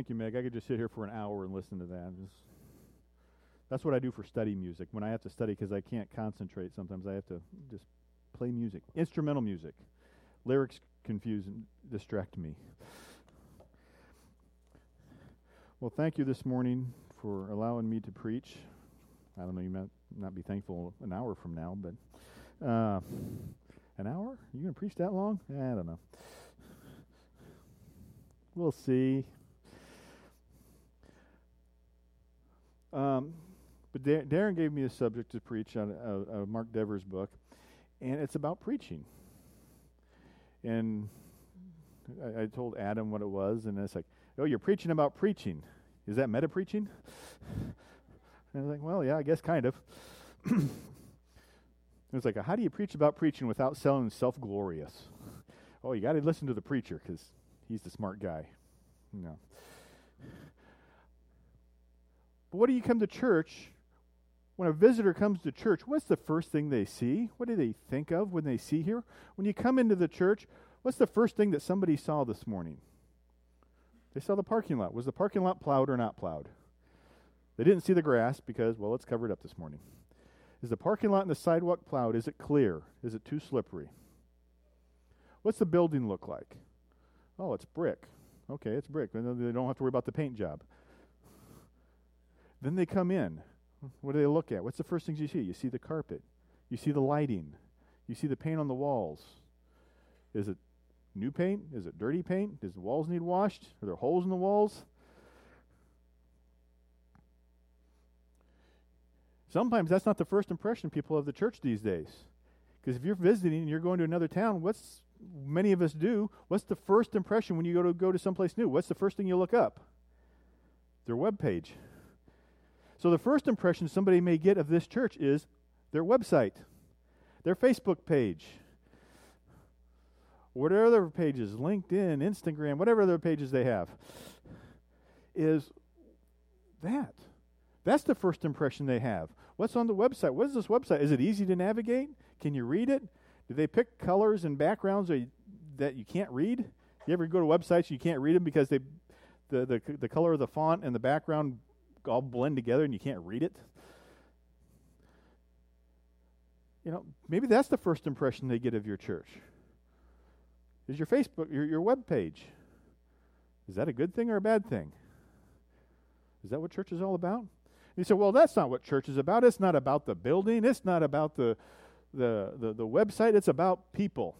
Thank you, Meg. I could just sit here for an hour and listen to that. Just, that's what I do for study music. When I have to study because I can't concentrate, sometimes I have to just play music, instrumental music. Lyrics confuse and distract me. Well, thank you this morning for allowing me to preach. I don't know, you might not be thankful an hour from now, but uh, an hour? You going to preach that long? I don't know. We'll see. Um, but Darren gave me a subject to preach on uh, uh, Mark Dever's book, and it's about preaching. And I, I, told Adam what it was, and it's like, oh, you're preaching about preaching. Is that meta preaching? And I was like, well, yeah, I guess kind of. it was like, how do you preach about preaching without sounding self glorious? Oh, you got to listen to the preacher because he's the smart guy. No. But what do you come to church? When a visitor comes to church, what's the first thing they see? What do they think of when they see here? When you come into the church, what's the first thing that somebody saw this morning? They saw the parking lot. Was the parking lot plowed or not plowed? They didn't see the grass because, well, it's covered up this morning. Is the parking lot and the sidewalk plowed? Is it clear? Is it too slippery? What's the building look like? Oh, it's brick. Okay, it's brick. They don't have to worry about the paint job. Then they come in. What do they look at? What's the first things you see? You see the carpet. You see the lighting. You see the paint on the walls. Is it new paint? Is it dirty paint? Does the walls need washed? Are there holes in the walls? Sometimes that's not the first impression people have of the church these days. Because if you're visiting and you're going to another town, what's many of us do? What's the first impression when you go to go to someplace new? What's the first thing you look up? Their web page. So the first impression somebody may get of this church is their website, their Facebook page, whatever other pages, LinkedIn, Instagram, whatever other pages they have, is that. That's the first impression they have. What's on the website? What is this website? Is it easy to navigate? Can you read it? Do they pick colors and backgrounds that you can't read? You ever go to websites you can't read them because they, the, the, the color of the font and the background all blend together and you can't read it. You know, maybe that's the first impression they get of your church. Is your Facebook, your, your web page. Is that a good thing or a bad thing? Is that what church is all about? And you say, well, that's not what church is about. It's not about the building. It's not about the, the, the, the website. It's about people.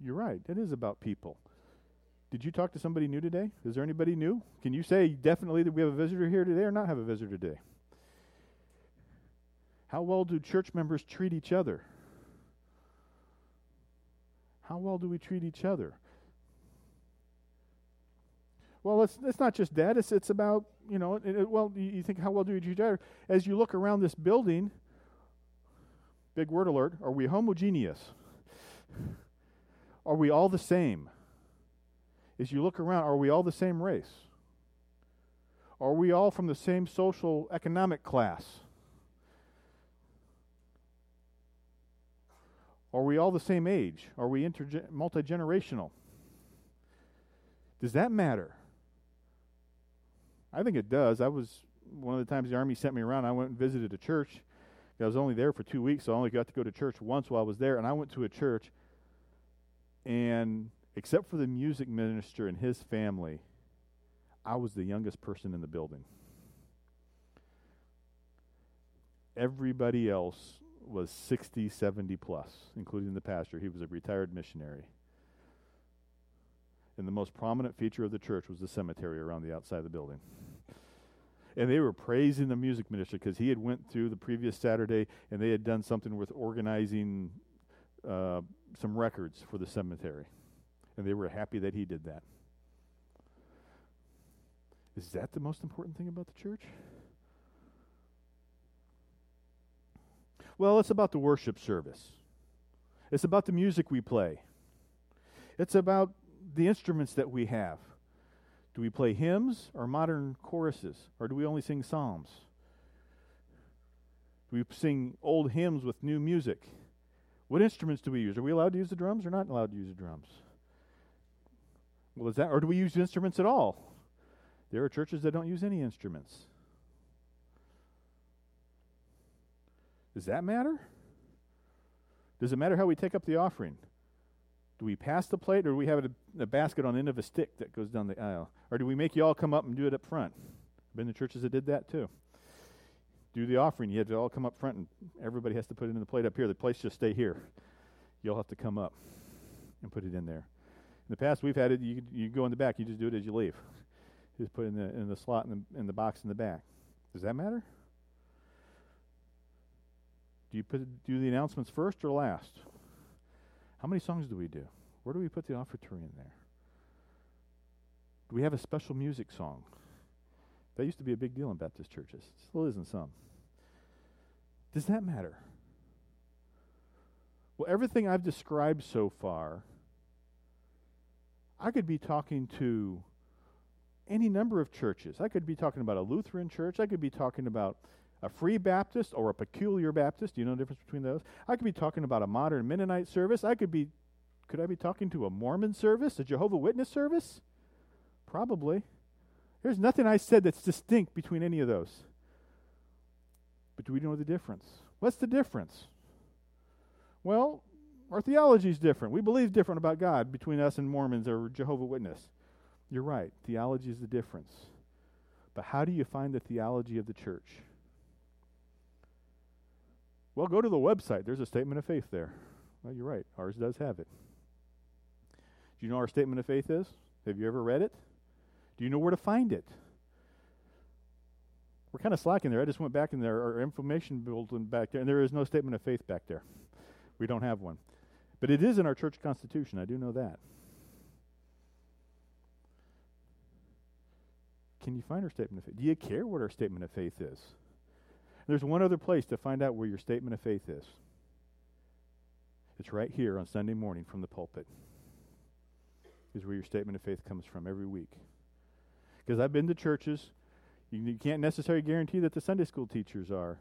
You're right. It is about people. Did you talk to somebody new today? Is there anybody new? Can you say definitely that we have a visitor here today or not have a visitor today? How well do church members treat each other? How well do we treat each other? Well, it's, it's not just that. It's, it's about, you know, it, it, well, you, you think, how well do we treat each other? As you look around this building, big word alert, are we homogeneous? Are we all the same? Is you look around, are we all the same race? Are we all from the same social economic class? Are we all the same age? Are we interge- multi generational? Does that matter? I think it does. I was one of the times the army sent me around. I went and visited a church. I was only there for two weeks, so I only got to go to church once while I was there. And I went to a church, and except for the music minister and his family, I was the youngest person in the building. Everybody else was 60, 70 plus, including the pastor. He was a retired missionary. And the most prominent feature of the church was the cemetery around the outside of the building. And they were praising the music minister because he had went through the previous Saturday and they had done something with organizing uh, some records for the cemetery. And they were happy that he did that. Is that the most important thing about the church? Well, it's about the worship service. It's about the music we play. It's about the instruments that we have. Do we play hymns or modern choruses? Or do we only sing psalms? Do we sing old hymns with new music? What instruments do we use? Are we allowed to use the drums or not allowed to use the drums? Well, is that, or do we use instruments at all? There are churches that don't use any instruments. Does that matter? Does it matter how we take up the offering? Do we pass the plate, or do we have a, a basket on the end of a stick that goes down the aisle? Or do we make you all come up and do it up front? I've been to churches that did that too. Do the offering, you have to all come up front, and everybody has to put it in the plate up here. The plates just stay here. You'll have to come up and put it in there. In the past, we've had it. You you go in the back. You just do it as you leave. Just put it in the in the slot in the in the box in the back. Does that matter? Do you put do the announcements first or last? How many songs do we do? Where do we put the offertory in there? Do we have a special music song? That used to be a big deal in Baptist churches. It still is in some. Does that matter? Well, everything I've described so far, I could be talking to any number of churches. I could be talking about a Lutheran church. I could be talking about a Free Baptist or a Peculiar Baptist. Do you know the difference between those? I could be talking about a modern Mennonite service. I could be, could I be talking to a Mormon service, a Jehovah Witness service? Probably. There's nothing I said that's distinct between any of those. But do we know the difference? What's the difference? Well, our theology is different. We believe different about God between us and Mormons or Jehovah Witness. You're right. Theology is the difference. But how do you find the theology of the church? Well, go to the website. There's a statement of faith there. Well, you're right. Ours does have it. Do you know our statement of faith is? Have you ever read it? Do you know where to find it? We're kind of slacking there. I just went back in there, our information bulletin back there, and there is no statement of faith back there. We don't have one. But it is in our church constitution. I do know that. Can you find our statement of faith? Do you care what our statement of faith is? There's one other place to find out where your statement of faith is. It's right here on Sunday morning from the pulpit. Is where your statement of faith comes from every week. Because I've been to churches, you, you, can't necessarily guarantee that the Sunday school teachers are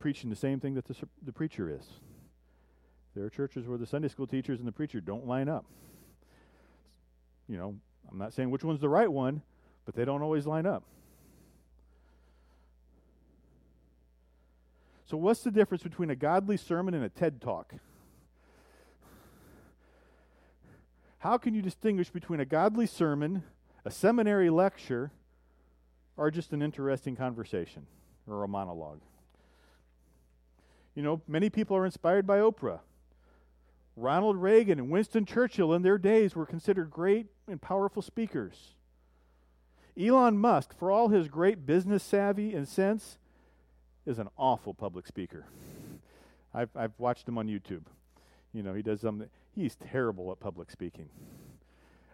preaching the same thing that the, the preacher is. There are churches where the Sunday school teachers and the preacher don't line up. You know, I'm not saying which one's the right one, but they don't always line up. So, what's the difference between a godly sermon and a TED talk? How can you distinguish between a godly sermon, a seminary lecture, or just an interesting conversation or a monologue? You know, many people are inspired by Oprah. Ronald Reagan and Winston Churchill in their days were considered great and powerful speakers. Elon Musk, for all his great business savvy and sense, is an awful public speaker. I've, I've watched him on YouTube. You know, he does something, he's terrible at public speaking.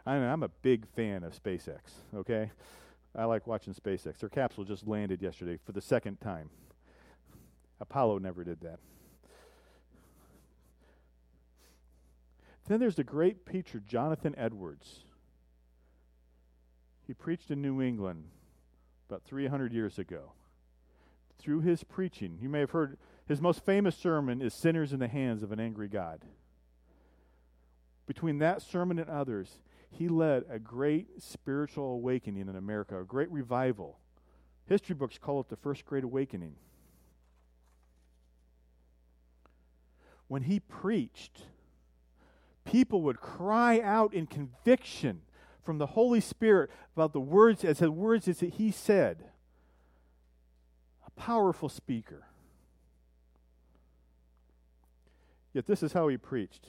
I mean, I'm a big fan of SpaceX, okay? I like watching SpaceX. Their capsule just landed yesterday for the second time. Apollo never did that. Then there's the great preacher, Jonathan Edwards. He preached in New England about 300 years ago through his preaching. You may have heard his most famous sermon is Sinners in the Hands of an Angry God. Between that sermon and others, he led a great spiritual awakening in America, a great revival. History books call it the First Great Awakening. When he preached, people would cry out in conviction from the Holy Spirit about the words as the words as that he said A powerful speaker. Yet this is how he preached.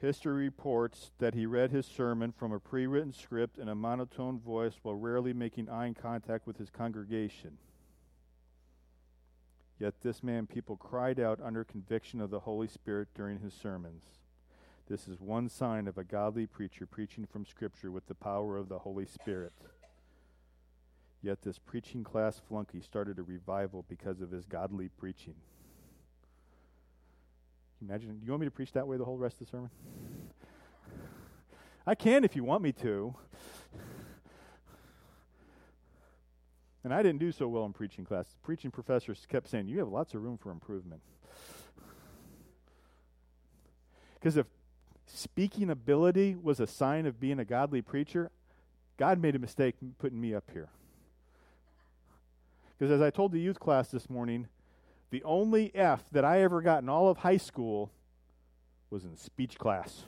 History reports that he read his sermon from a pre written script in a monotone voice while rarely making eye contact with his congregation. Yet this man people cried out under conviction of the Holy Spirit during his sermons. This is one sign of a godly preacher preaching from Scripture with the power of the Holy Spirit. Yet this preaching class flunky started a revival because of his godly preaching. Imagine, you want me to preach that way the whole rest of the sermon? I can if you want me to. And I didn't do so well in preaching class. The preaching professors kept saying, You have lots of room for improvement. Because if speaking ability was a sign of being a godly preacher, God made a mistake putting me up here. Because as I told the youth class this morning, the only F that I ever got in all of high school was in speech class.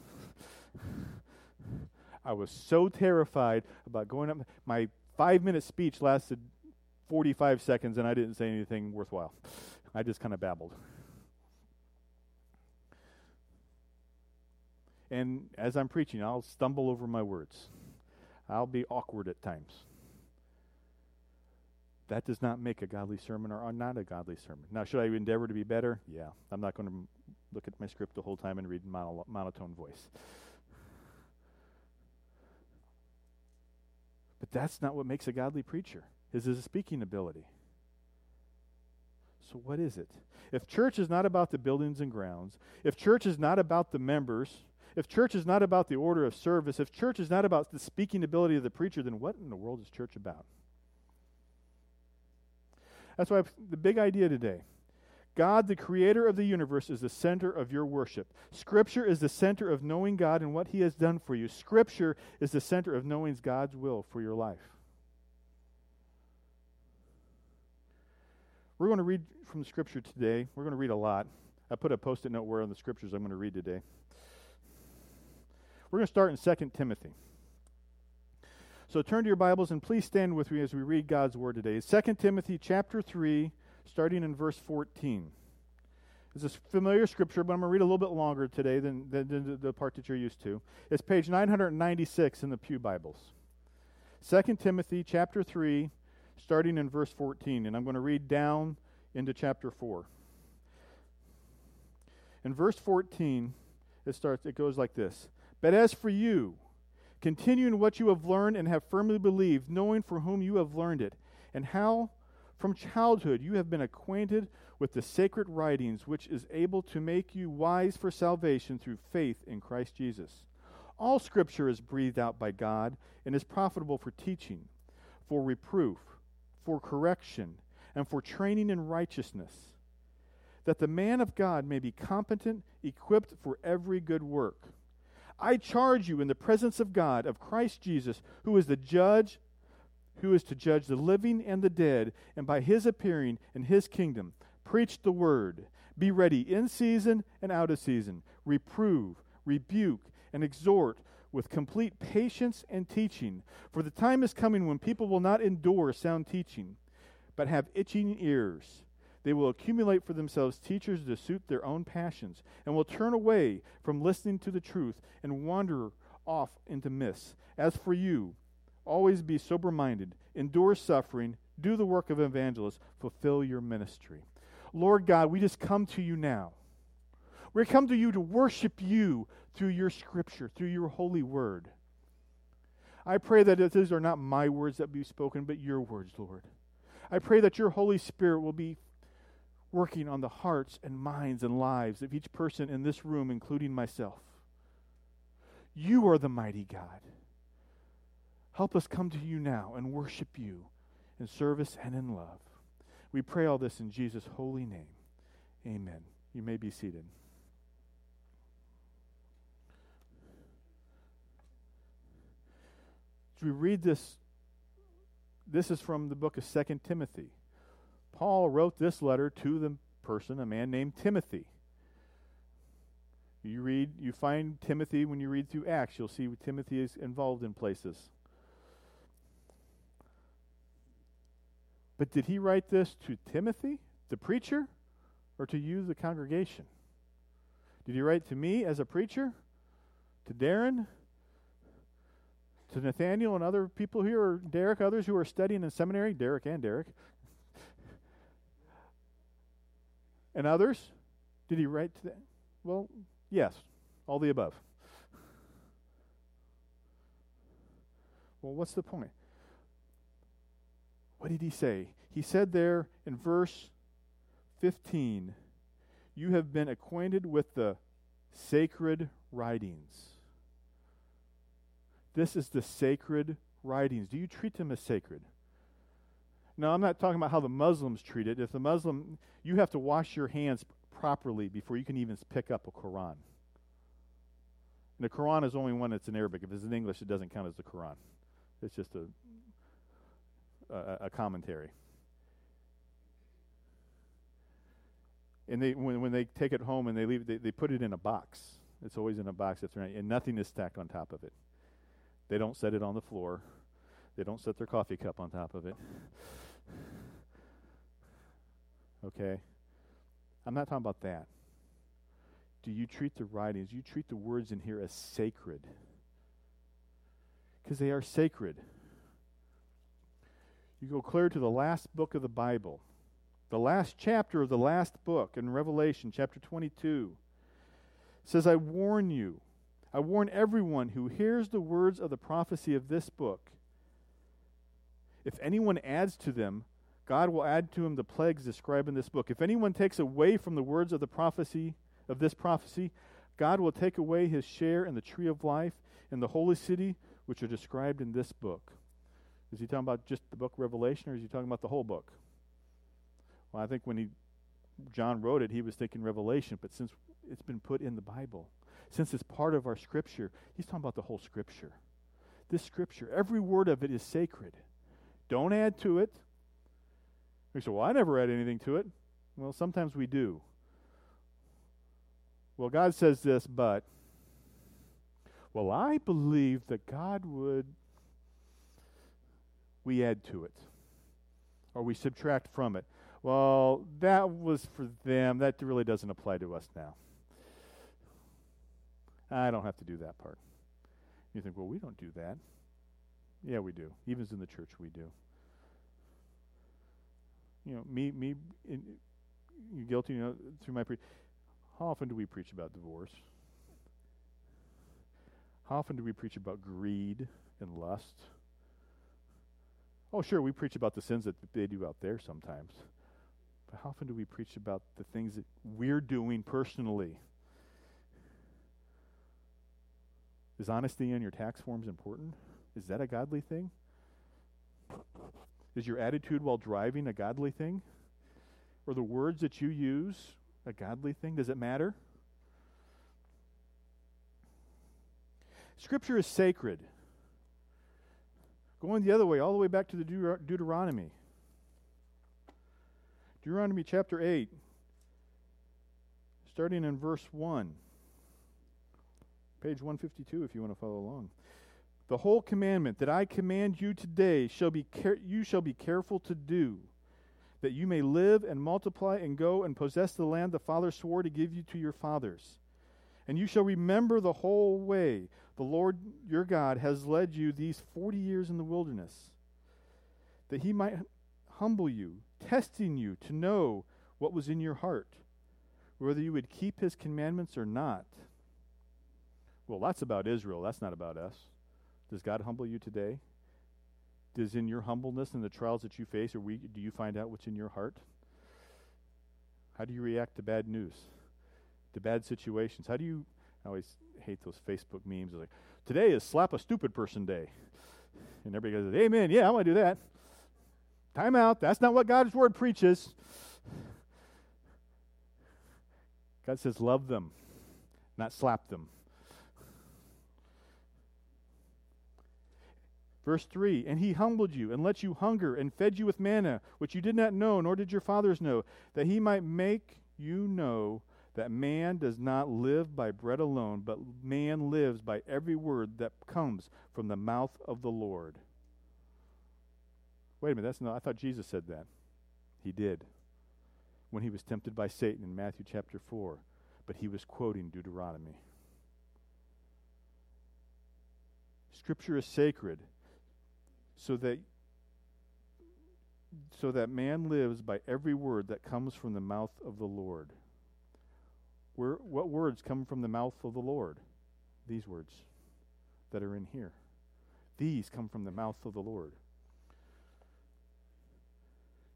I was so terrified about going up. My five minute speech lasted 45 seconds and I didn't say anything worthwhile. I just kind of babbled. And as I'm preaching, I'll stumble over my words. I'll be awkward at times. That does not make a godly sermon or not a godly sermon. Now, should I endeavor to be better? Yeah. I'm not going to look at my script the whole time and read in monotone voice. But that's not what makes a godly preacher is his speaking ability. So, what is it? If church is not about the buildings and grounds, if church is not about the members, if church is not about the order of service, if church is not about the speaking ability of the preacher, then what in the world is church about? That's why the big idea today God, the creator of the universe, is the center of your worship. Scripture is the center of knowing God and what He has done for you. Scripture is the center of knowing God's will for your life. We're going to read from the scripture today. We're going to read a lot. I put a post it note where on the scriptures I'm going to read today. We're going to start in 2 Timothy. So turn to your Bibles and please stand with me as we read God's word today. 2 Timothy chapter 3, starting in verse 14. It's a familiar scripture, but I'm going to read a little bit longer today than, than, than the part that you're used to. It's page 996 in the Pew Bibles. 2 Timothy chapter 3, starting in verse 14, and I'm going to read down into chapter 4. In verse 14, it starts it goes like this. But as for you, continue in what you have learned and have firmly believed, knowing for whom you have learned it, and how from childhood you have been acquainted with the sacred writings, which is able to make you wise for salvation through faith in Christ Jesus. All scripture is breathed out by God and is profitable for teaching, for reproof, for correction, and for training in righteousness, that the man of God may be competent, equipped for every good work. I charge you in the presence of God, of Christ Jesus, who is the judge, who is to judge the living and the dead, and by his appearing in his kingdom, preach the word. Be ready in season and out of season. Reprove, rebuke, and exhort with complete patience and teaching. For the time is coming when people will not endure sound teaching, but have itching ears. They will accumulate for themselves teachers to suit their own passions, and will turn away from listening to the truth and wander off into myths. As for you, always be sober minded, endure suffering, do the work of evangelists, fulfill your ministry. Lord God, we just come to you now. We come to you to worship you through your scripture, through your holy word. I pray that these are not my words that be spoken, but your words, Lord. I pray that your Holy Spirit will be working on the hearts and minds and lives of each person in this room, including myself. You are the mighty God. Help us come to you now and worship you in service and in love. We pray all this in Jesus' holy name. Amen. You may be seated. As we read this, this is from the book of Second Timothy. Paul wrote this letter to the person, a man named Timothy. You read, you find Timothy when you read through Acts. You'll see Timothy is involved in places. But did he write this to Timothy, the preacher, or to you, the congregation? Did he write to me as a preacher? To Darren? To Nathaniel and other people here, or Derek, others who are studying in seminary, Derek and Derek, And others? Did he write to them? Well, yes, all the above. Well, what's the point? What did he say? He said there in verse 15, You have been acquainted with the sacred writings. This is the sacred writings. Do you treat them as sacred? No, I'm not talking about how the Muslims treat it. If the Muslim, you have to wash your hands properly before you can even pick up a Quran. And the Quran is only one that's in Arabic. If it's in English, it doesn't count as the Quran. It's just a, a, a commentary. And they, when, when they take it home and they leave, they, they put it in a box. It's always in a box, that's and nothing is stacked on top of it. They don't set it on the floor. They don't set their coffee cup on top of it. Okay? I'm not talking about that. Do you treat the writings, you treat the words in here as sacred? Because they are sacred. You go clear to the last book of the Bible, the last chapter of the last book in Revelation, chapter 22. says, I warn you, I warn everyone who hears the words of the prophecy of this book. If anyone adds to them, God will add to him the plagues described in this book. If anyone takes away from the words of the prophecy of this prophecy, God will take away his share in the tree of life in the holy city which are described in this book. Is he talking about just the book Revelation or is he talking about the whole book? Well, I think when he John wrote it, he was thinking Revelation, but since it's been put in the Bible, since it's part of our scripture, he's talking about the whole scripture. This scripture, every word of it is sacred. Don't add to it. We say, well, I never add anything to it. Well, sometimes we do. Well, God says this, but. Well, I believe that God would. We add to it, or we subtract from it. Well, that was for them. That really doesn't apply to us now. I don't have to do that part. You think, well, we don't do that. Yeah, we do. Even in the church, we do you know, me, me, in, you guilty, you know, through my pre. How often do we preach about divorce? How often do we preach about greed and lust? Oh, sure, we preach about the sins that they do out there sometimes. But how often do we preach about the things that we're doing personally? Is honesty on your tax forms important? Is that a godly thing? Is your attitude while driving a godly thing? Or the words that you use a godly thing? Does it matter? Scripture is sacred. Going the other way, all the way back to the Deut- Deuteronomy. Deuteronomy chapter 8, starting in verse 1. Page 152 if you want to follow along. The whole commandment that I command you today shall be care- you shall be careful to do, that you may live and multiply and go and possess the land the Father swore to give you to your fathers. And you shall remember the whole way the Lord your God has led you these forty years in the wilderness, that he might humble you, testing you to know what was in your heart, whether you would keep his commandments or not. Well, that's about Israel. That's not about us. Does God humble you today? Does in your humbleness and the trials that you face, or we, do you find out what's in your heart? How do you react to bad news, to bad situations? How do you? I always hate those Facebook memes. Like, today is slap a stupid person day, and everybody goes, "Amen." Yeah, I want to do that. Time out. That's not what God's word preaches. God says, "Love them, not slap them." Verse 3 And he humbled you and let you hunger and fed you with manna, which you did not know, nor did your fathers know, that he might make you know that man does not live by bread alone, but man lives by every word that comes from the mouth of the Lord. Wait a minute, that's not, I thought Jesus said that. He did when he was tempted by Satan in Matthew chapter 4, but he was quoting Deuteronomy. Scripture is sacred so that so that man lives by every word that comes from the mouth of the Lord. Where, what words come from the mouth of the Lord? These words that are in here. These come from the mouth of the Lord.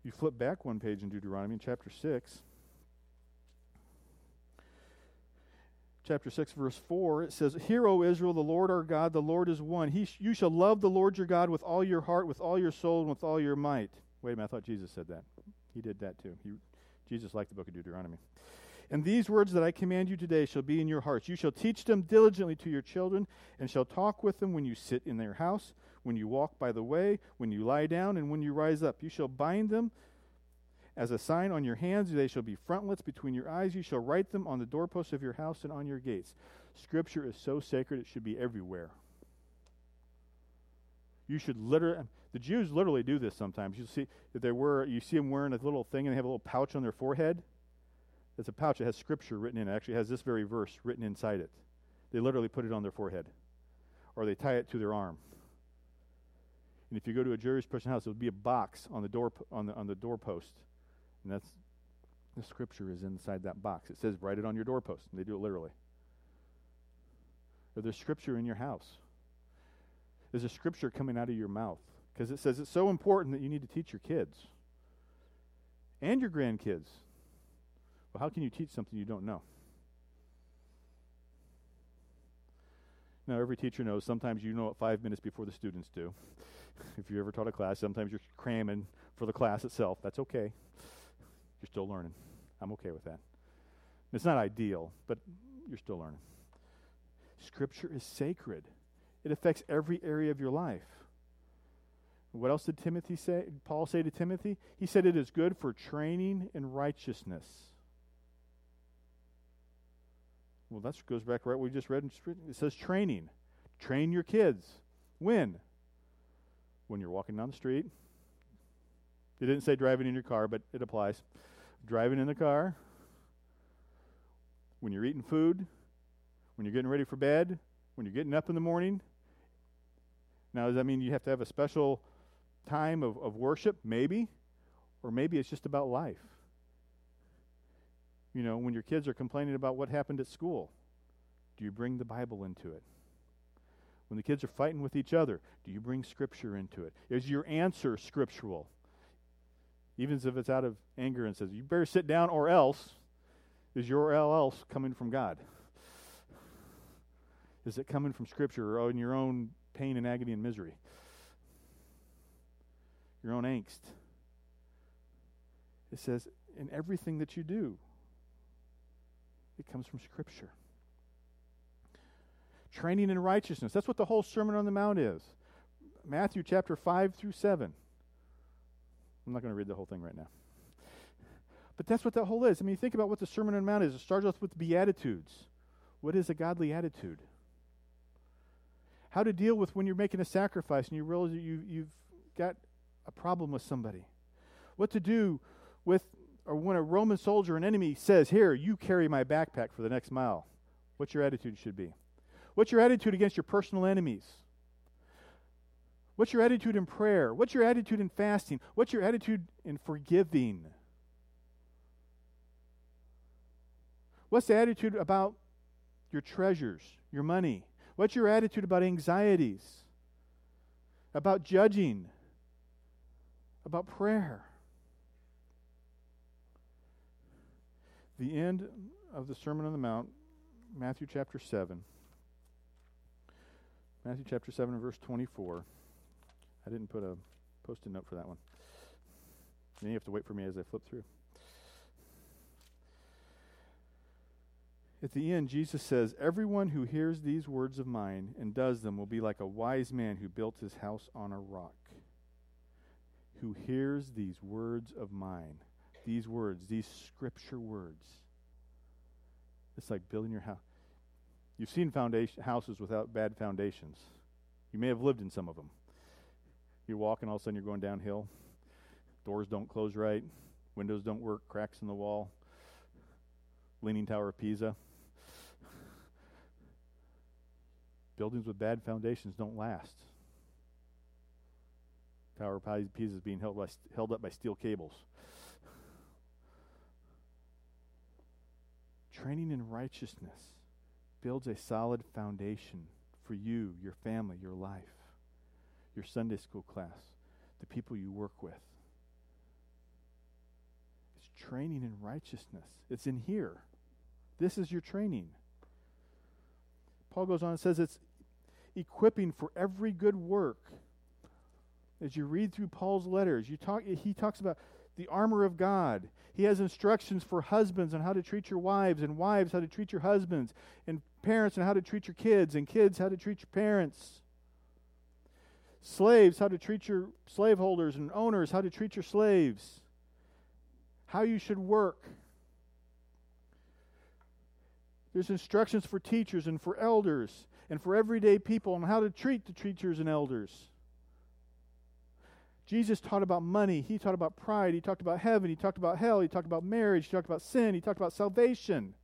You flip back one page in Deuteronomy, chapter 6. Chapter 6, verse 4, it says, Hear, O Israel, the Lord our God, the Lord is one. He sh- you shall love the Lord your God with all your heart, with all your soul, and with all your might. Wait a minute, I thought Jesus said that. He did that too. He, Jesus liked the book of Deuteronomy. And these words that I command you today shall be in your hearts. You shall teach them diligently to your children, and shall talk with them when you sit in their house, when you walk by the way, when you lie down, and when you rise up. You shall bind them as a sign on your hands. They shall be frontlets between your eyes. You shall write them on the doorposts of your house and on your gates. Scripture is so sacred, it should be everywhere. You should literally, um, the Jews literally do this sometimes. You see that they wear, you see them wearing a little thing and they have a little pouch on their forehead. It's a pouch that has scripture written in it. it. Actually, has this very verse written inside it. They literally put it on their forehead, or they tie it to their arm. And if you go to a Jewish person's house, there'll be a box on the door on the on the doorpost, and that's the scripture is inside that box. It says, "Write it on your doorpost," and they do it literally. Or there's scripture in your house. There's a scripture coming out of your mouth because it says it's so important that you need to teach your kids and your grandkids well, how can you teach something you don't know? Now, every teacher knows sometimes you know it five minutes before the students do. if you ever taught a class, sometimes you're cramming for the class itself. That's okay. You're still learning. I'm okay with that. It's not ideal, but you're still learning. Scripture is sacred. It affects every area of your life. What else did Timothy say? Paul say to Timothy? He said it is good for training in righteousness well, that goes back right what we just read. It says training. Train your kids. When? When you're walking down the street. It didn't say driving in your car, but it applies. Driving in the car. When you're eating food. When you're getting ready for bed. When you're getting up in the morning. Now, does that mean you have to have a special time of, of worship? Maybe. Or maybe it's just about life. You know, when your kids are complaining about what happened at school, do you bring the Bible into it? When the kids are fighting with each other, do you bring Scripture into it? Is your answer scriptural? Even if it's out of anger and says, you better sit down or else, is your else coming from God? Is it coming from Scripture or in your own pain and agony and misery? Your own angst? It says, in everything that you do, it comes from Scripture. Training in righteousness. That's what the whole Sermon on the Mount is. Matthew chapter 5 through 7. I'm not going to read the whole thing right now. But that's what that whole is. I mean, think about what the Sermon on the Mount is. It starts off with Beatitudes. What is a godly attitude? How to deal with when you're making a sacrifice and you realize you, you've got a problem with somebody. What to do with or when a Roman soldier, an enemy, says, Here, you carry my backpack for the next mile, what your attitude should be. What's your attitude against your personal enemies? What's your attitude in prayer? What's your attitude in fasting? What's your attitude in forgiving? What's the attitude about your treasures, your money? What's your attitude about anxieties, about judging, about prayer? the end of the Sermon on the Mount, Matthew chapter 7. Matthew chapter 7 verse 24. I didn't put a post it note for that one. Then you have to wait for me as I flip through. At the end, Jesus says, Everyone who hears these words of mine and does them will be like a wise man who built his house on a rock. Who hears these words of mine these words, these scripture words. It's like building your house. You've seen foundation houses without bad foundations. You may have lived in some of them. You're walking, all of a sudden you're going downhill. Doors don't close right. Windows don't work. Cracks in the wall. Leaning Tower of Pisa. Buildings with bad foundations don't last. Tower of Pisa is being held, by, held up by steel cables. Training in righteousness builds a solid foundation for you, your family, your life, your Sunday school class, the people you work with. It's training in righteousness. It's in here. This is your training. Paul goes on and says it's equipping for every good work. As you read through Paul's letters, you talk, he talks about the armor of God. He has instructions for husbands on how to treat your wives, and wives how to treat your husbands, and parents on how to treat your kids, and kids how to treat your parents. Slaves, how to treat your slaveholders, and owners, how to treat your slaves. How you should work. There's instructions for teachers and for elders and for everyday people on how to treat the teachers and elders. Jesus taught about money. He taught about pride. He talked about heaven. He talked about hell. He talked about marriage. He talked about sin. He talked about salvation.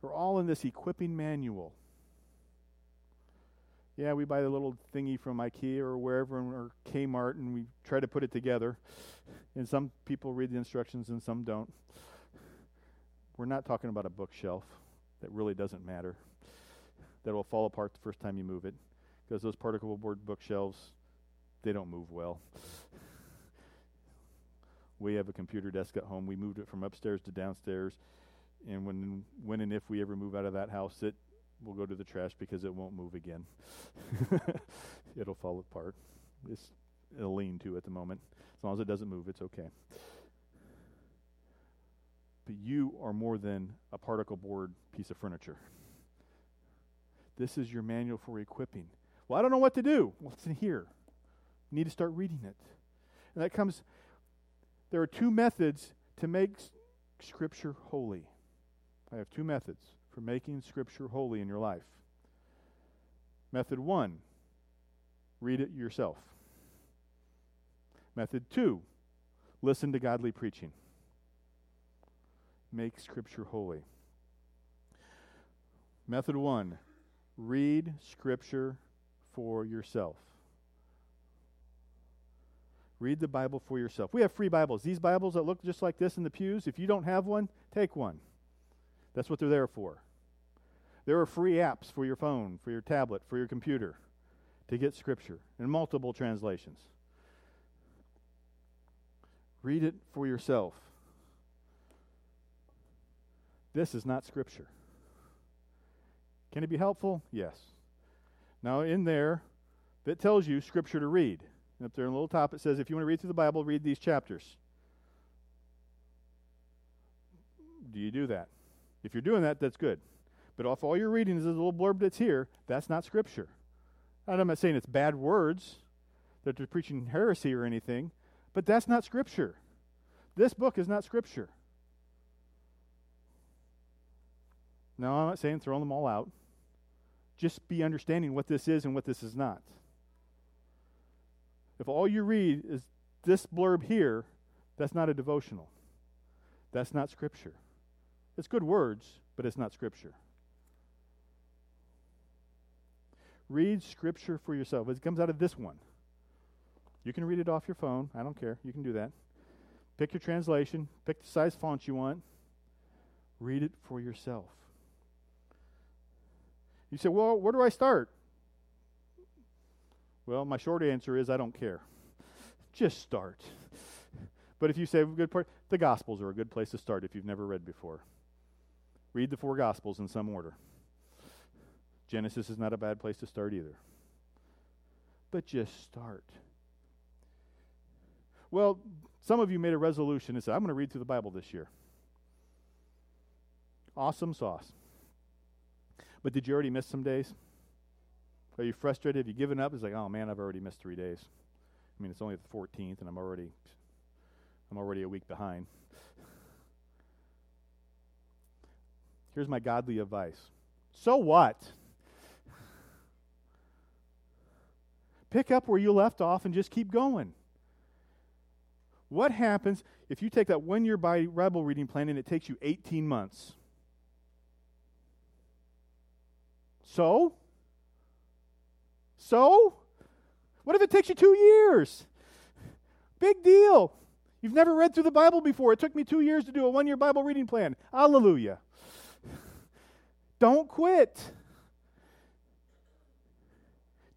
They're all in this equipping manual. Yeah, we buy the little thingy from IKEA or wherever, or Kmart, and we try to put it together. And some people read the instructions and some don't. We're not talking about a bookshelf that really doesn't matter, that will fall apart the first time you move it, because those particle board bookshelves they don't move well. we have a computer desk at home. We moved it from upstairs to downstairs, and when when and if we ever move out of that house, it will go to the trash because it won't move again. It'll fall apart. It's a lean to at the moment. As long as it doesn't move, it's okay. But you are more than a particle board piece of furniture. This is your manual for equipping. Well, I don't know what to do. What's in here? You need to start reading it. And that comes, there are two methods to make Scripture holy. I have two methods for making Scripture holy in your life. Method one, read it yourself. Method two, listen to godly preaching. Make Scripture holy. Method one, read Scripture for yourself. Read the Bible for yourself. We have free Bibles. These Bibles that look just like this in the pews, if you don't have one, take one. That's what they're there for. There are free apps for your phone, for your tablet, for your computer to get Scripture in multiple translations. Read it for yourself. This is not Scripture. Can it be helpful? Yes. Now, in there, it tells you Scripture to read. Up there in the little top, it says, if you want to read through the Bible, read these chapters. Do you do that? If you're doing that, that's good. But if all you're reading is this little blurb that's here, that's not Scripture. And I'm not saying it's bad words, that they're preaching heresy or anything, but that's not Scripture. This book is not Scripture. No, I'm not saying throw them all out. Just be understanding what this is and what this is not. If all you read is this blurb here, that's not a devotional. That's not Scripture. It's good words, but it's not Scripture. Read Scripture for yourself. It comes out of this one. You can read it off your phone. I don't care. You can do that. Pick your translation, pick the size font you want. Read it for yourself. You say, well, where do I start? Well, my short answer is I don't care. Just start. But if you say good part, the Gospels are a good place to start if you've never read before. Read the four Gospels in some order. Genesis is not a bad place to start either. But just start. Well, some of you made a resolution and said, I'm going to read through the Bible this year. Awesome sauce. But did you already miss some days? Are you frustrated? Have you given up? It's like, oh man, I've already missed three days. I mean, it's only the 14th, and I'm already, I'm already a week behind. Here's my godly advice. So what? Pick up where you left off and just keep going. What happens if you take that one year Bible reading plan and it takes you 18 months? So? So? What if it takes you two years? Big deal. You've never read through the Bible before. It took me two years to do a one year Bible reading plan. Hallelujah. Don't quit.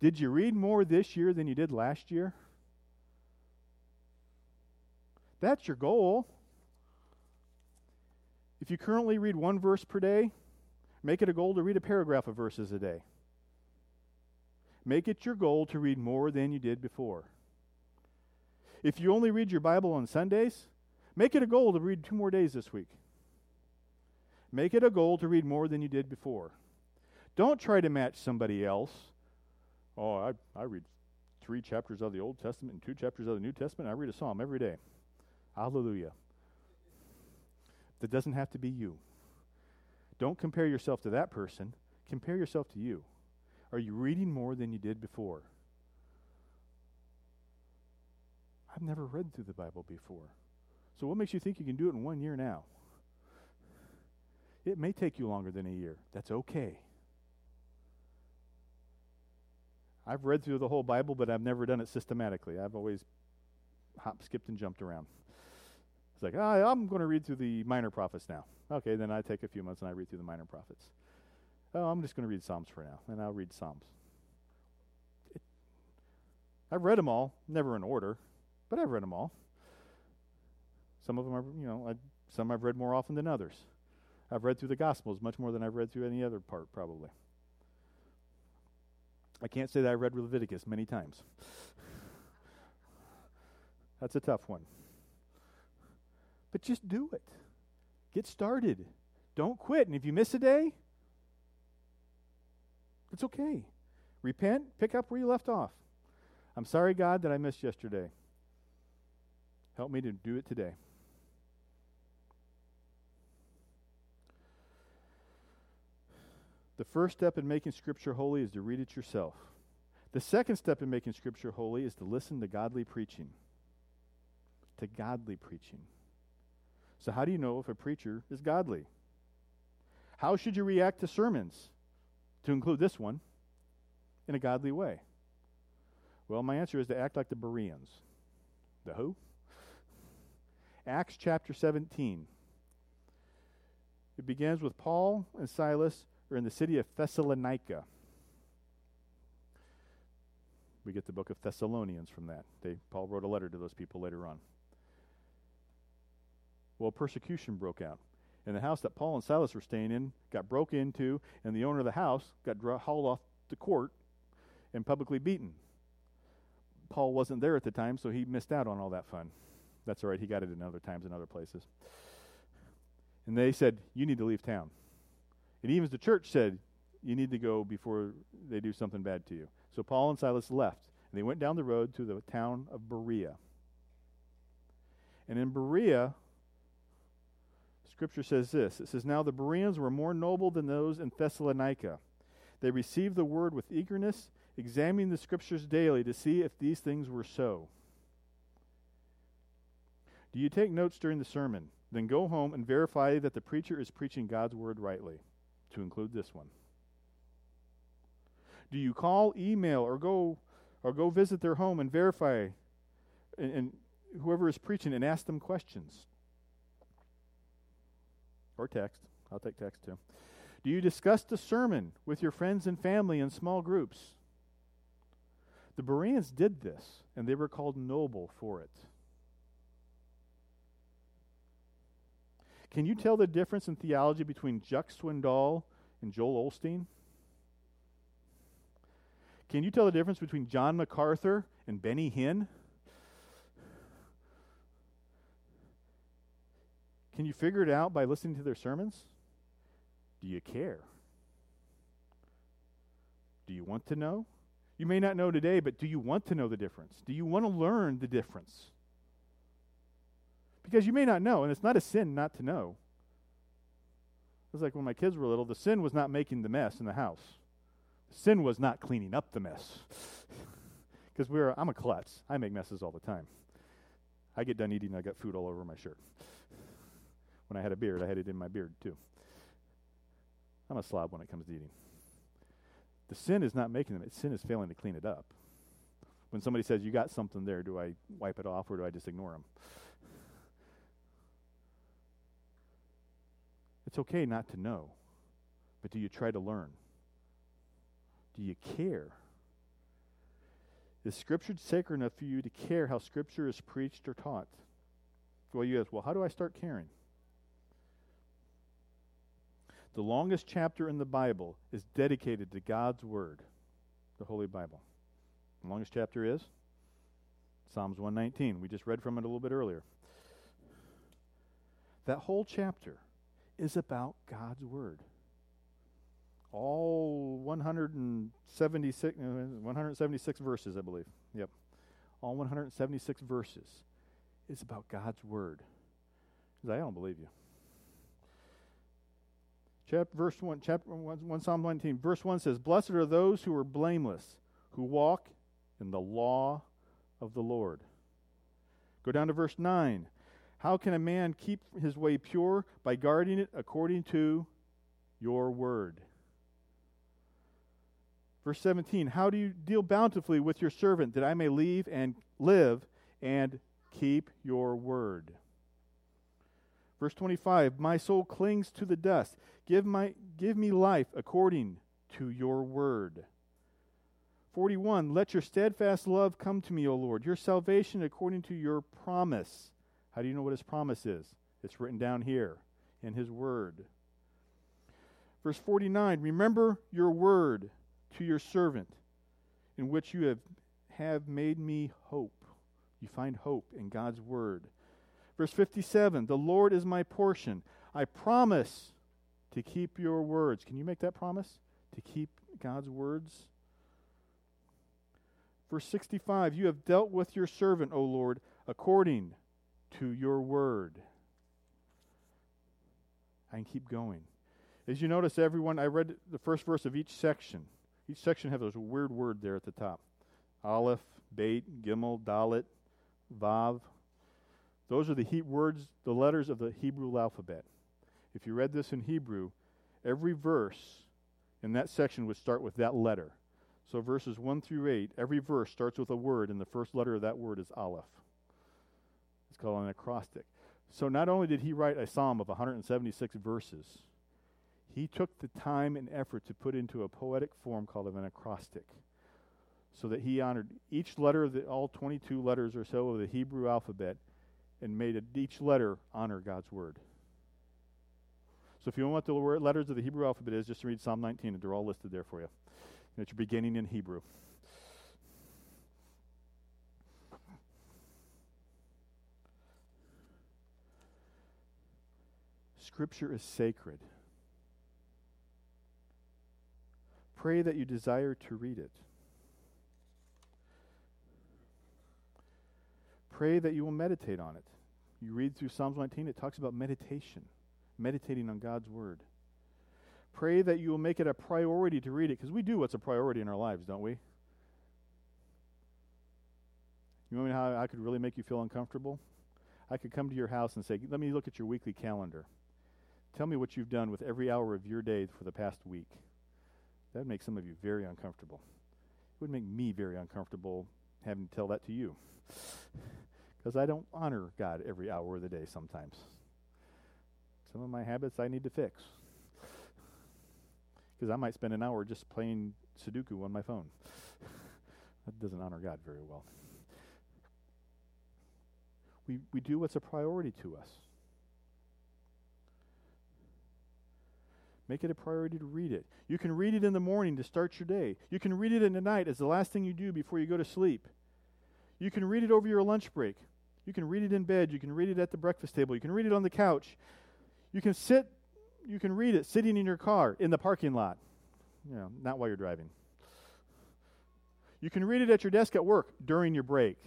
Did you read more this year than you did last year? That's your goal. If you currently read one verse per day, make it a goal to read a paragraph of verses a day. Make it your goal to read more than you did before. If you only read your Bible on Sundays, make it a goal to read two more days this week. Make it a goal to read more than you did before. Don't try to match somebody else. Oh, I, I read three chapters of the Old Testament and two chapters of the New Testament. I read a psalm every day. Hallelujah. That doesn't have to be you. Don't compare yourself to that person. Compare yourself to you. Are you reading more than you did before? I've never read through the Bible before. So, what makes you think you can do it in one year now? It may take you longer than a year. That's okay. I've read through the whole Bible, but I've never done it systematically. I've always hop, skipped, and jumped around. It's like, oh, I'm going to read through the minor prophets now. Okay, then I take a few months and I read through the minor prophets. Oh, I'm just going to read Psalms for now, and I'll read Psalms. It, I've read them all, never in order, but I've read them all. Some of them are, you know, I, some I've read more often than others. I've read through the Gospels much more than I've read through any other part, probably. I can't say that I've read Leviticus many times. That's a tough one. But just do it. Get started. Don't quit. And if you miss a day, it's okay. Repent, pick up where you left off. I'm sorry, God, that I missed yesterday. Help me to do it today. The first step in making Scripture holy is to read it yourself. The second step in making Scripture holy is to listen to godly preaching. To godly preaching. So, how do you know if a preacher is godly? How should you react to sermons, to include this one, in a godly way? Well, my answer is to act like the Bereans. The who? Acts chapter 17. It begins with Paul and Silas are in the city of Thessalonica. We get the book of Thessalonians from that. They, Paul wrote a letter to those people later on. Well, persecution broke out. And the house that Paul and Silas were staying in got broke into, and the owner of the house got dra- hauled off to court and publicly beaten. Paul wasn't there at the time, so he missed out on all that fun. That's all right, he got it in other times in other places. And they said, You need to leave town. And even the church said, You need to go before they do something bad to you. So Paul and Silas left, and they went down the road to the town of Berea. And in Berea, Scripture says this It says, Now the Bereans were more noble than those in Thessalonica. They received the word with eagerness, examining the Scriptures daily to see if these things were so. Do you take notes during the sermon? Then go home and verify that the preacher is preaching God's word rightly to include this one? Do you call, email, or go or go visit their home and verify and, and whoever is preaching and ask them questions? Or text. I'll take text too. Do you discuss the sermon with your friends and family in small groups? The Bereans did this, and they were called noble for it. Can you tell the difference in theology between Chuck Swindoll and Joel Osteen? Can you tell the difference between John MacArthur and Benny Hinn? Can you figure it out by listening to their sermons? Do you care? Do you want to know? You may not know today, but do you want to know the difference? Do you want to learn the difference? Because you may not know, and it's not a sin not to know. It was like when my kids were little, the sin was not making the mess in the house. The sin was not cleaning up the mess. Because we're I'm a klutz. I make messes all the time. I get done eating, I got food all over my shirt. When I had a beard, I had it in my beard too. I'm a slob when it comes to eating. The sin is not making them, the sin is failing to clean it up. When somebody says, You got something there, do I wipe it off or do I just ignore them? It's okay not to know, but do you try to learn? Do you care? Is Scripture sacred enough for you to care how Scripture is preached or taught? Well, you ask, well, how do I start caring? The longest chapter in the Bible is dedicated to God's Word, the Holy Bible. The longest chapter is Psalms 119. We just read from it a little bit earlier. That whole chapter is about God's Word. All 176, uh, 176 verses, I believe. Yep. All 176 verses is about God's Word. Because I don't believe you. Chapter, verse 1, chapter 1, 1, Psalm 19, verse 1 says, Blessed are those who are blameless, who walk in the law of the Lord. Go down to verse 9. How can a man keep his way pure? By guarding it according to your word. Verse 17 How do you deal bountifully with your servant, that I may leave and live and keep your word? Verse 25 My soul clings to the dust. Give, my, give me life according to your word. 41 Let your steadfast love come to me, O Lord, your salvation according to your promise. How do you know what his promise is? It's written down here in his word. Verse 49 Remember your word to your servant, in which you have, have made me hope. You find hope in God's word. Verse 57 The Lord is my portion. I promise to keep your words. Can you make that promise? To keep God's words? Verse 65 You have dealt with your servant, O Lord, according to your word. I can keep going. As you notice, everyone, I read the first verse of each section. Each section has a weird word there at the top Aleph, Beit, Gimel, Dalet, Vav. Those are the he- words, the letters of the Hebrew alphabet. If you read this in Hebrew, every verse in that section would start with that letter. So verses 1 through 8, every verse starts with a word, and the first letter of that word is Aleph. It's called an acrostic. So not only did he write a psalm of 176 verses, he took the time and effort to put into a poetic form called an acrostic so that he honored each letter of the, all 22 letters or so of the Hebrew alphabet and made each letter honor God's word. So if you want what the letters of the Hebrew alphabet is, just read Psalm 19 and they're all listed there for you. And it's beginning in Hebrew. Scripture is sacred. Pray that you desire to read it. Pray that you will meditate on it. You read through Psalms 19, it talks about meditation, meditating on God's Word. Pray that you will make it a priority to read it, because we do what's a priority in our lives, don't we? You know how I could really make you feel uncomfortable? I could come to your house and say, Let me look at your weekly calendar. Tell me what you've done with every hour of your day for the past week. That would make some of you very uncomfortable. It would make me very uncomfortable having to tell that to you. Because I don't honor God every hour of the day sometimes. Some of my habits I need to fix. Because I might spend an hour just playing Sudoku on my phone. that doesn't honor God very well. We, we do what's a priority to us. Make it a priority to read it. You can read it in the morning to start your day. You can read it in the night as the last thing you do before you go to sleep. You can read it over your lunch break. You can read it in bed. You can read it at the breakfast table. You can read it on the couch. You can sit, you can read it sitting in your car in the parking lot. You know, not while you're driving. You can read it at your desk at work during your break.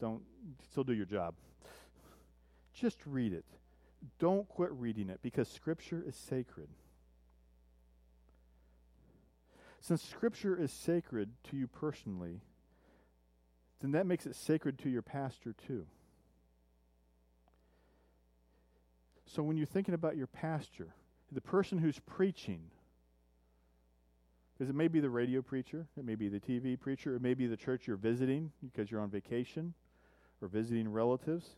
Don't still do your job. Just read it. Don't quit reading it because Scripture is sacred. Since Scripture is sacred to you personally, then that makes it sacred to your pastor too. So when you're thinking about your pastor, the person who's preaching, Because it may be the radio preacher, it may be the TV preacher, it may be the church you're visiting because you're on vacation or visiting relatives.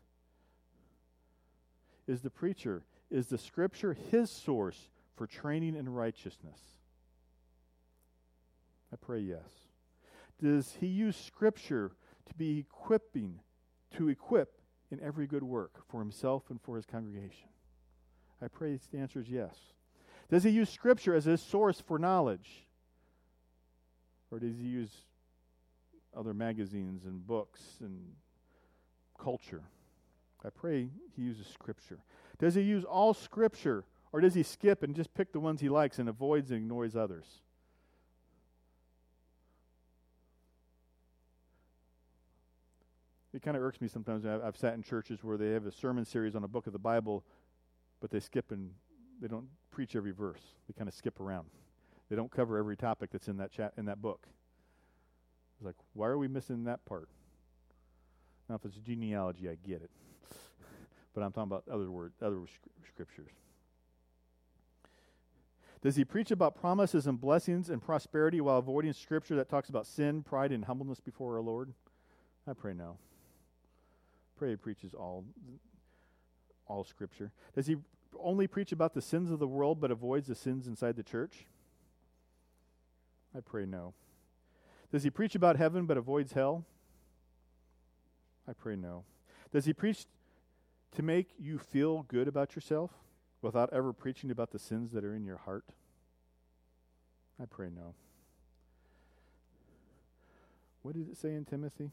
Is the preacher, is the scripture his source for training in righteousness? I pray yes. Does he use scripture to be equipping, to equip in every good work for himself and for his congregation? I pray the answer is yes. Does he use scripture as his source for knowledge? Or does he use other magazines and books and culture? I pray he uses Scripture. Does he use all Scripture, or does he skip and just pick the ones he likes and avoids and ignores others? It kind of irks me sometimes. I've sat in churches where they have a sermon series on a book of the Bible, but they skip and they don't preach every verse. They kind of skip around. They don't cover every topic that's in that chat in that book. It's like, why are we missing that part? Now, if it's genealogy, I get it, but I'm talking about other word, other scriptures. Does he preach about promises and blessings and prosperity while avoiding scripture that talks about sin, pride, and humbleness before our Lord? I pray no. Pray he preaches all all scripture. Does he only preach about the sins of the world but avoids the sins inside the church? I pray no. Does he preach about heaven but avoids hell? I pray no. Does he preach to make you feel good about yourself without ever preaching about the sins that are in your heart? I pray no. What did it say in Timothy?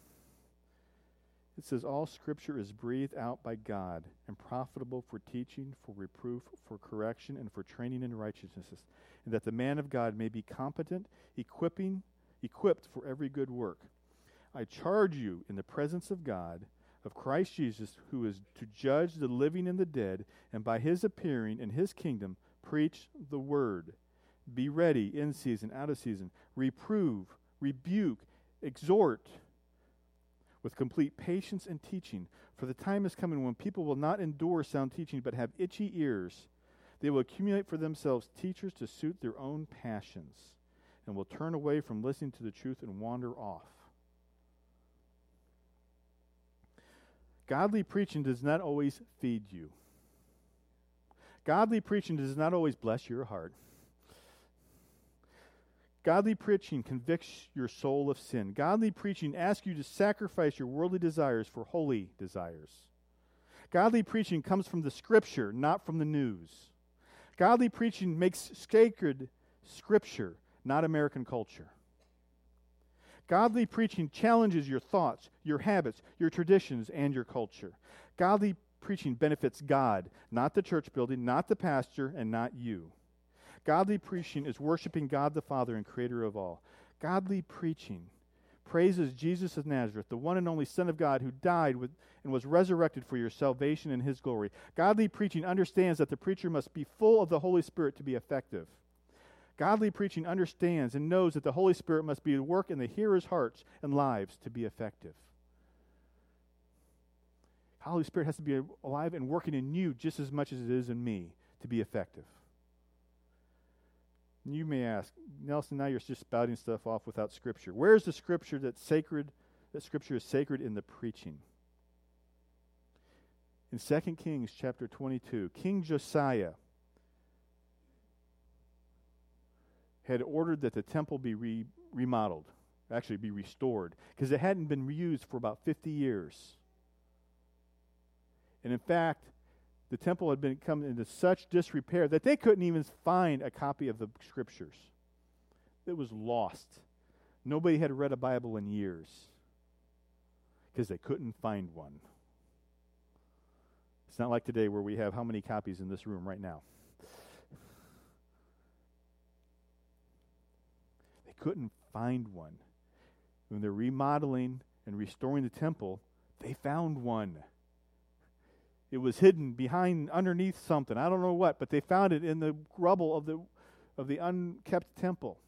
It says, All scripture is breathed out by God and profitable for teaching, for reproof, for correction, and for training in righteousness, and that the man of God may be competent, equipping, equipped for every good work. I charge you in the presence of God, of Christ Jesus, who is to judge the living and the dead, and by his appearing in his kingdom, preach the word. Be ready in season, out of season. Reprove, rebuke, exhort with complete patience and teaching. For the time is coming when people will not endure sound teaching, but have itchy ears. They will accumulate for themselves teachers to suit their own passions, and will turn away from listening to the truth and wander off. Godly preaching does not always feed you. Godly preaching does not always bless your heart. Godly preaching convicts your soul of sin. Godly preaching asks you to sacrifice your worldly desires for holy desires. Godly preaching comes from the scripture, not from the news. Godly preaching makes sacred scripture, not American culture. Godly preaching challenges your thoughts, your habits, your traditions, and your culture. Godly preaching benefits God, not the church building, not the pastor, and not you. Godly preaching is worshiping God the Father and Creator of all. Godly preaching praises Jesus of Nazareth, the one and only Son of God who died with, and was resurrected for your salvation and his glory. Godly preaching understands that the preacher must be full of the Holy Spirit to be effective. Godly preaching understands and knows that the Holy Spirit must be at work in the hearers' hearts and lives to be effective. Holy Spirit has to be alive and working in you just as much as it is in me to be effective. You may ask, Nelson, now you're just spouting stuff off without Scripture. Where's the Scripture that's sacred, that Scripture is sacred in the preaching? In 2 Kings chapter 22, King Josiah had ordered that the temple be re- remodeled, actually be restored, because it hadn't been reused for about 50 years. And in fact, the temple had been come into such disrepair that they couldn't even find a copy of the scriptures. It was lost. Nobody had read a Bible in years because they couldn't find one. It's not like today where we have how many copies in this room right now? They couldn't find one. When they're remodeling and restoring the temple, they found one. It was hidden behind, underneath something. I don't know what, but they found it in the rubble of the, of the unkept temple.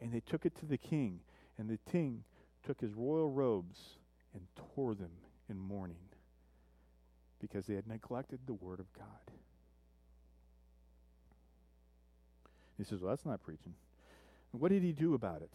And they took it to the king. And the king took his royal robes and tore them in mourning because they had neglected the word of God. He says, Well, that's not preaching. what did he do about it?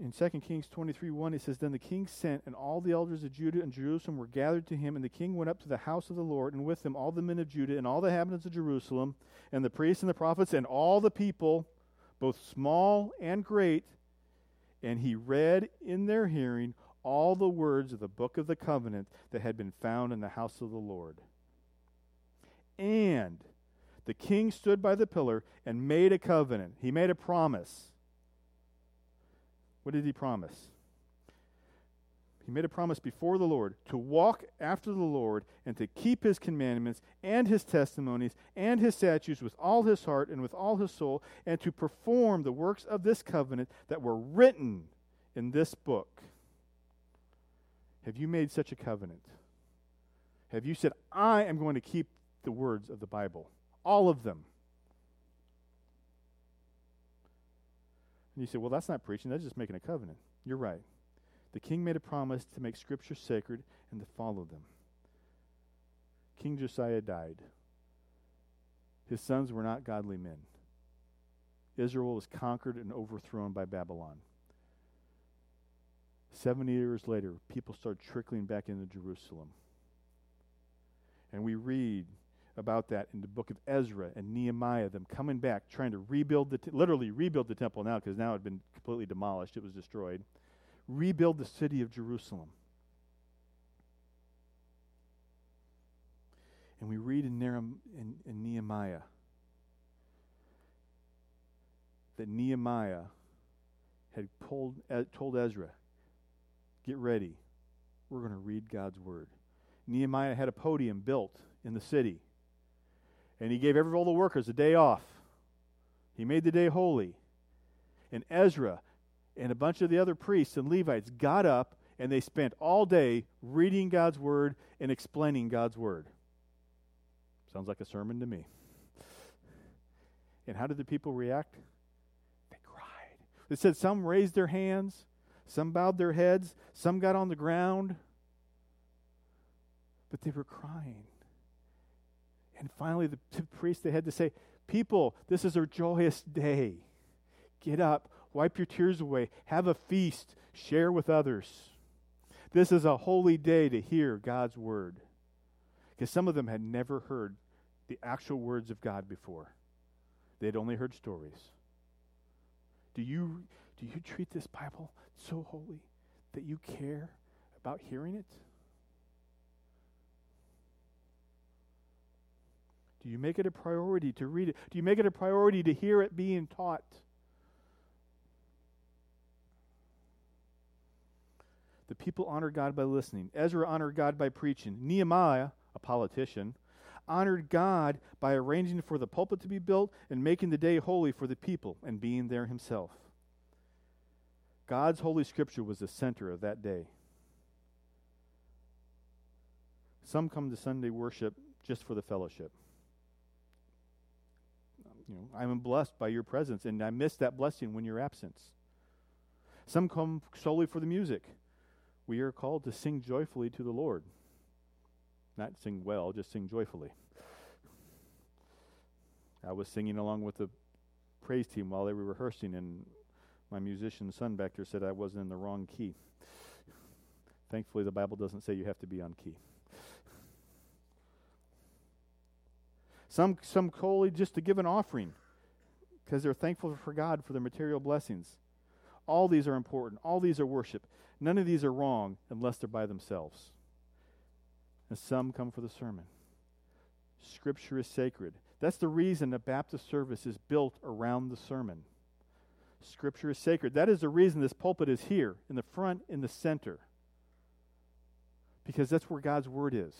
In 2 Kings 23 1, it says, Then the king sent, and all the elders of Judah and Jerusalem were gathered to him, and the king went up to the house of the Lord, and with him all the men of Judah, and all the inhabitants of Jerusalem, and the priests and the prophets, and all the people, both small and great. And he read in their hearing all the words of the book of the covenant that had been found in the house of the Lord. And the king stood by the pillar and made a covenant. He made a promise what did he promise? He made a promise before the Lord to walk after the Lord and to keep his commandments and his testimonies and his statutes with all his heart and with all his soul, and to perform the works of this covenant that were written in this book. Have you made such a covenant? Have you said, I am going to keep the words of the Bible? All of them. And you say, well, that's not preaching, that's just making a covenant. You're right. The king made a promise to make Scripture sacred and to follow them. King Josiah died. His sons were not godly men. Israel was conquered and overthrown by Babylon. Seventy years later, people started trickling back into Jerusalem. And we read about that in the book of Ezra and Nehemiah, them coming back, trying to rebuild the, literally rebuild the temple now, because now it had been completely demolished, it was destroyed. Rebuild the city of Jerusalem. And we read in, in, in Nehemiah that Nehemiah had told, uh, told Ezra, Get ready. We're going to read God's word. Nehemiah had a podium built in the city and he gave every all the workers a day off. He made the day holy. And Ezra and a bunch of the other priests and Levites got up and they spent all day reading God's word and explaining God's word. Sounds like a sermon to me. And how did the people react? They cried. It said some raised their hands, some bowed their heads, some got on the ground, but they were crying. And finally, the, priest, they had to say, People, this is a joyous day. Get up, wipe your tears away, have a feast, share with others. This is a holy day to hear God's word. Because some of them had never heard the actual words of God before, they'd only heard stories. Do you, do you treat this Bible so holy that you care about hearing it? Do you make it a priority to read it? Do you make it a priority to hear it being taught? The people honor God by listening. Ezra honored God by preaching. Nehemiah, a politician, honored God by arranging for the pulpit to be built and making the day holy for the people and being there himself. God's holy scripture was the center of that day. Some come to Sunday worship just for the fellowship you know, I'm blessed by your presence, and I miss that blessing when you're absent. Some come solely for the music. We are called to sing joyfully to the Lord. Not sing well, just sing joyfully. I was singing along with the praise team while they were rehearsing, and my musician son back there said I wasn't in the wrong key. Thankfully, the Bible doesn't say you have to be on key. Some, some solely just to give an offering because they're thankful for God for their material blessings. All these are important. All these are worship. None of these are wrong unless they're by themselves. And some come for the sermon. Scripture is sacred. That's the reason a Baptist service is built around the sermon. Scripture is sacred. That is the reason this pulpit is here, in the front, in the center. Because that's where God's Word is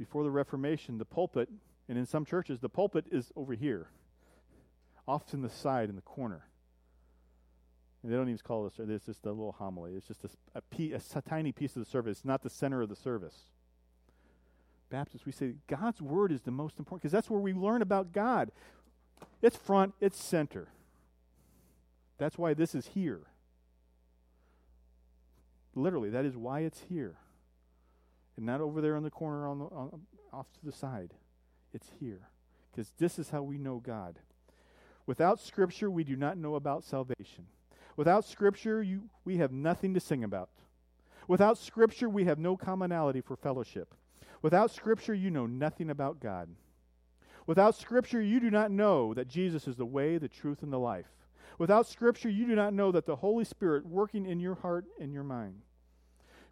before the Reformation, the pulpit, and in some churches, the pulpit is over here, off to the side in the corner. And they don't even call it a It's just a little homily. It's just a tiny piece of the service. It's not the center of the service. Baptists, we say God's word is the most important because that's where we learn about God. It's front, it's center. That's why this is here. Literally, that is why it's here. And not over there in the corner on the, on, off to the side. It's here. Because this is how we know God. Without Scripture, we do not know about salvation. Without Scripture, you, we have nothing to sing about. Without Scripture, we have no commonality for fellowship. Without Scripture, you know nothing about God. Without Scripture, you do not know that Jesus is the way, the truth, and the life. Without Scripture, you do not know that the Holy Spirit working in your heart and your mind.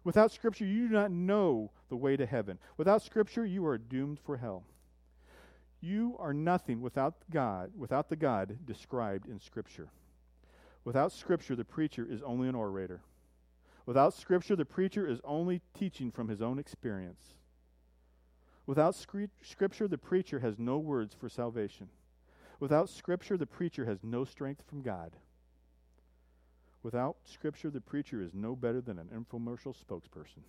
Without Scripture, you do not know the way to heaven. Without Scripture, you are doomed for hell. You are nothing without God, without the God described in Scripture. Without Scripture, the preacher is only an orator. Without Scripture, the preacher is only teaching from his own experience. Without Scripture, the preacher has no words for salvation. Without Scripture, the preacher has no strength from God. Without Scripture, the preacher is no better than an infomercial spokesperson.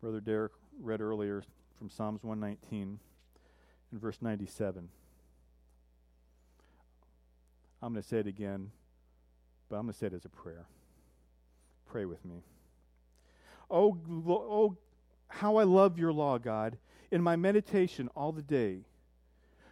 Brother Derek read earlier from Psalms 119 in verse 97. I'm going to say it again, but I'm going to say it as a prayer. Pray with me. Oh, oh, how I love your law, God. In my meditation all the day,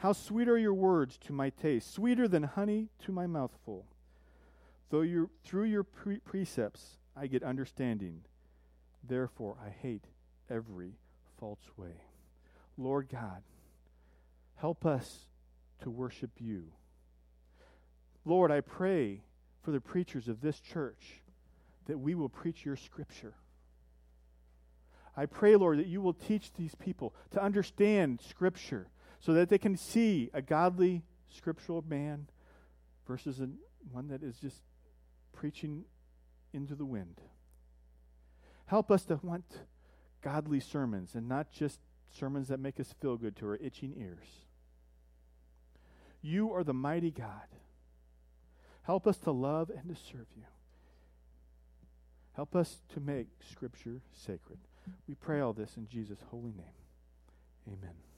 How sweet are your words to my taste, sweeter than honey to my mouthful. Though you through your pre- precepts I get understanding, therefore I hate every false way. Lord God, help us to worship you. Lord, I pray for the preachers of this church that we will preach your scripture. I pray, Lord, that you will teach these people to understand scripture so that they can see a godly scriptural man versus a, one that is just preaching into the wind. Help us to want godly sermons and not just sermons that make us feel good to our itching ears. You are the mighty God. Help us to love and to serve you. Help us to make Scripture sacred. We pray all this in Jesus' holy name. Amen.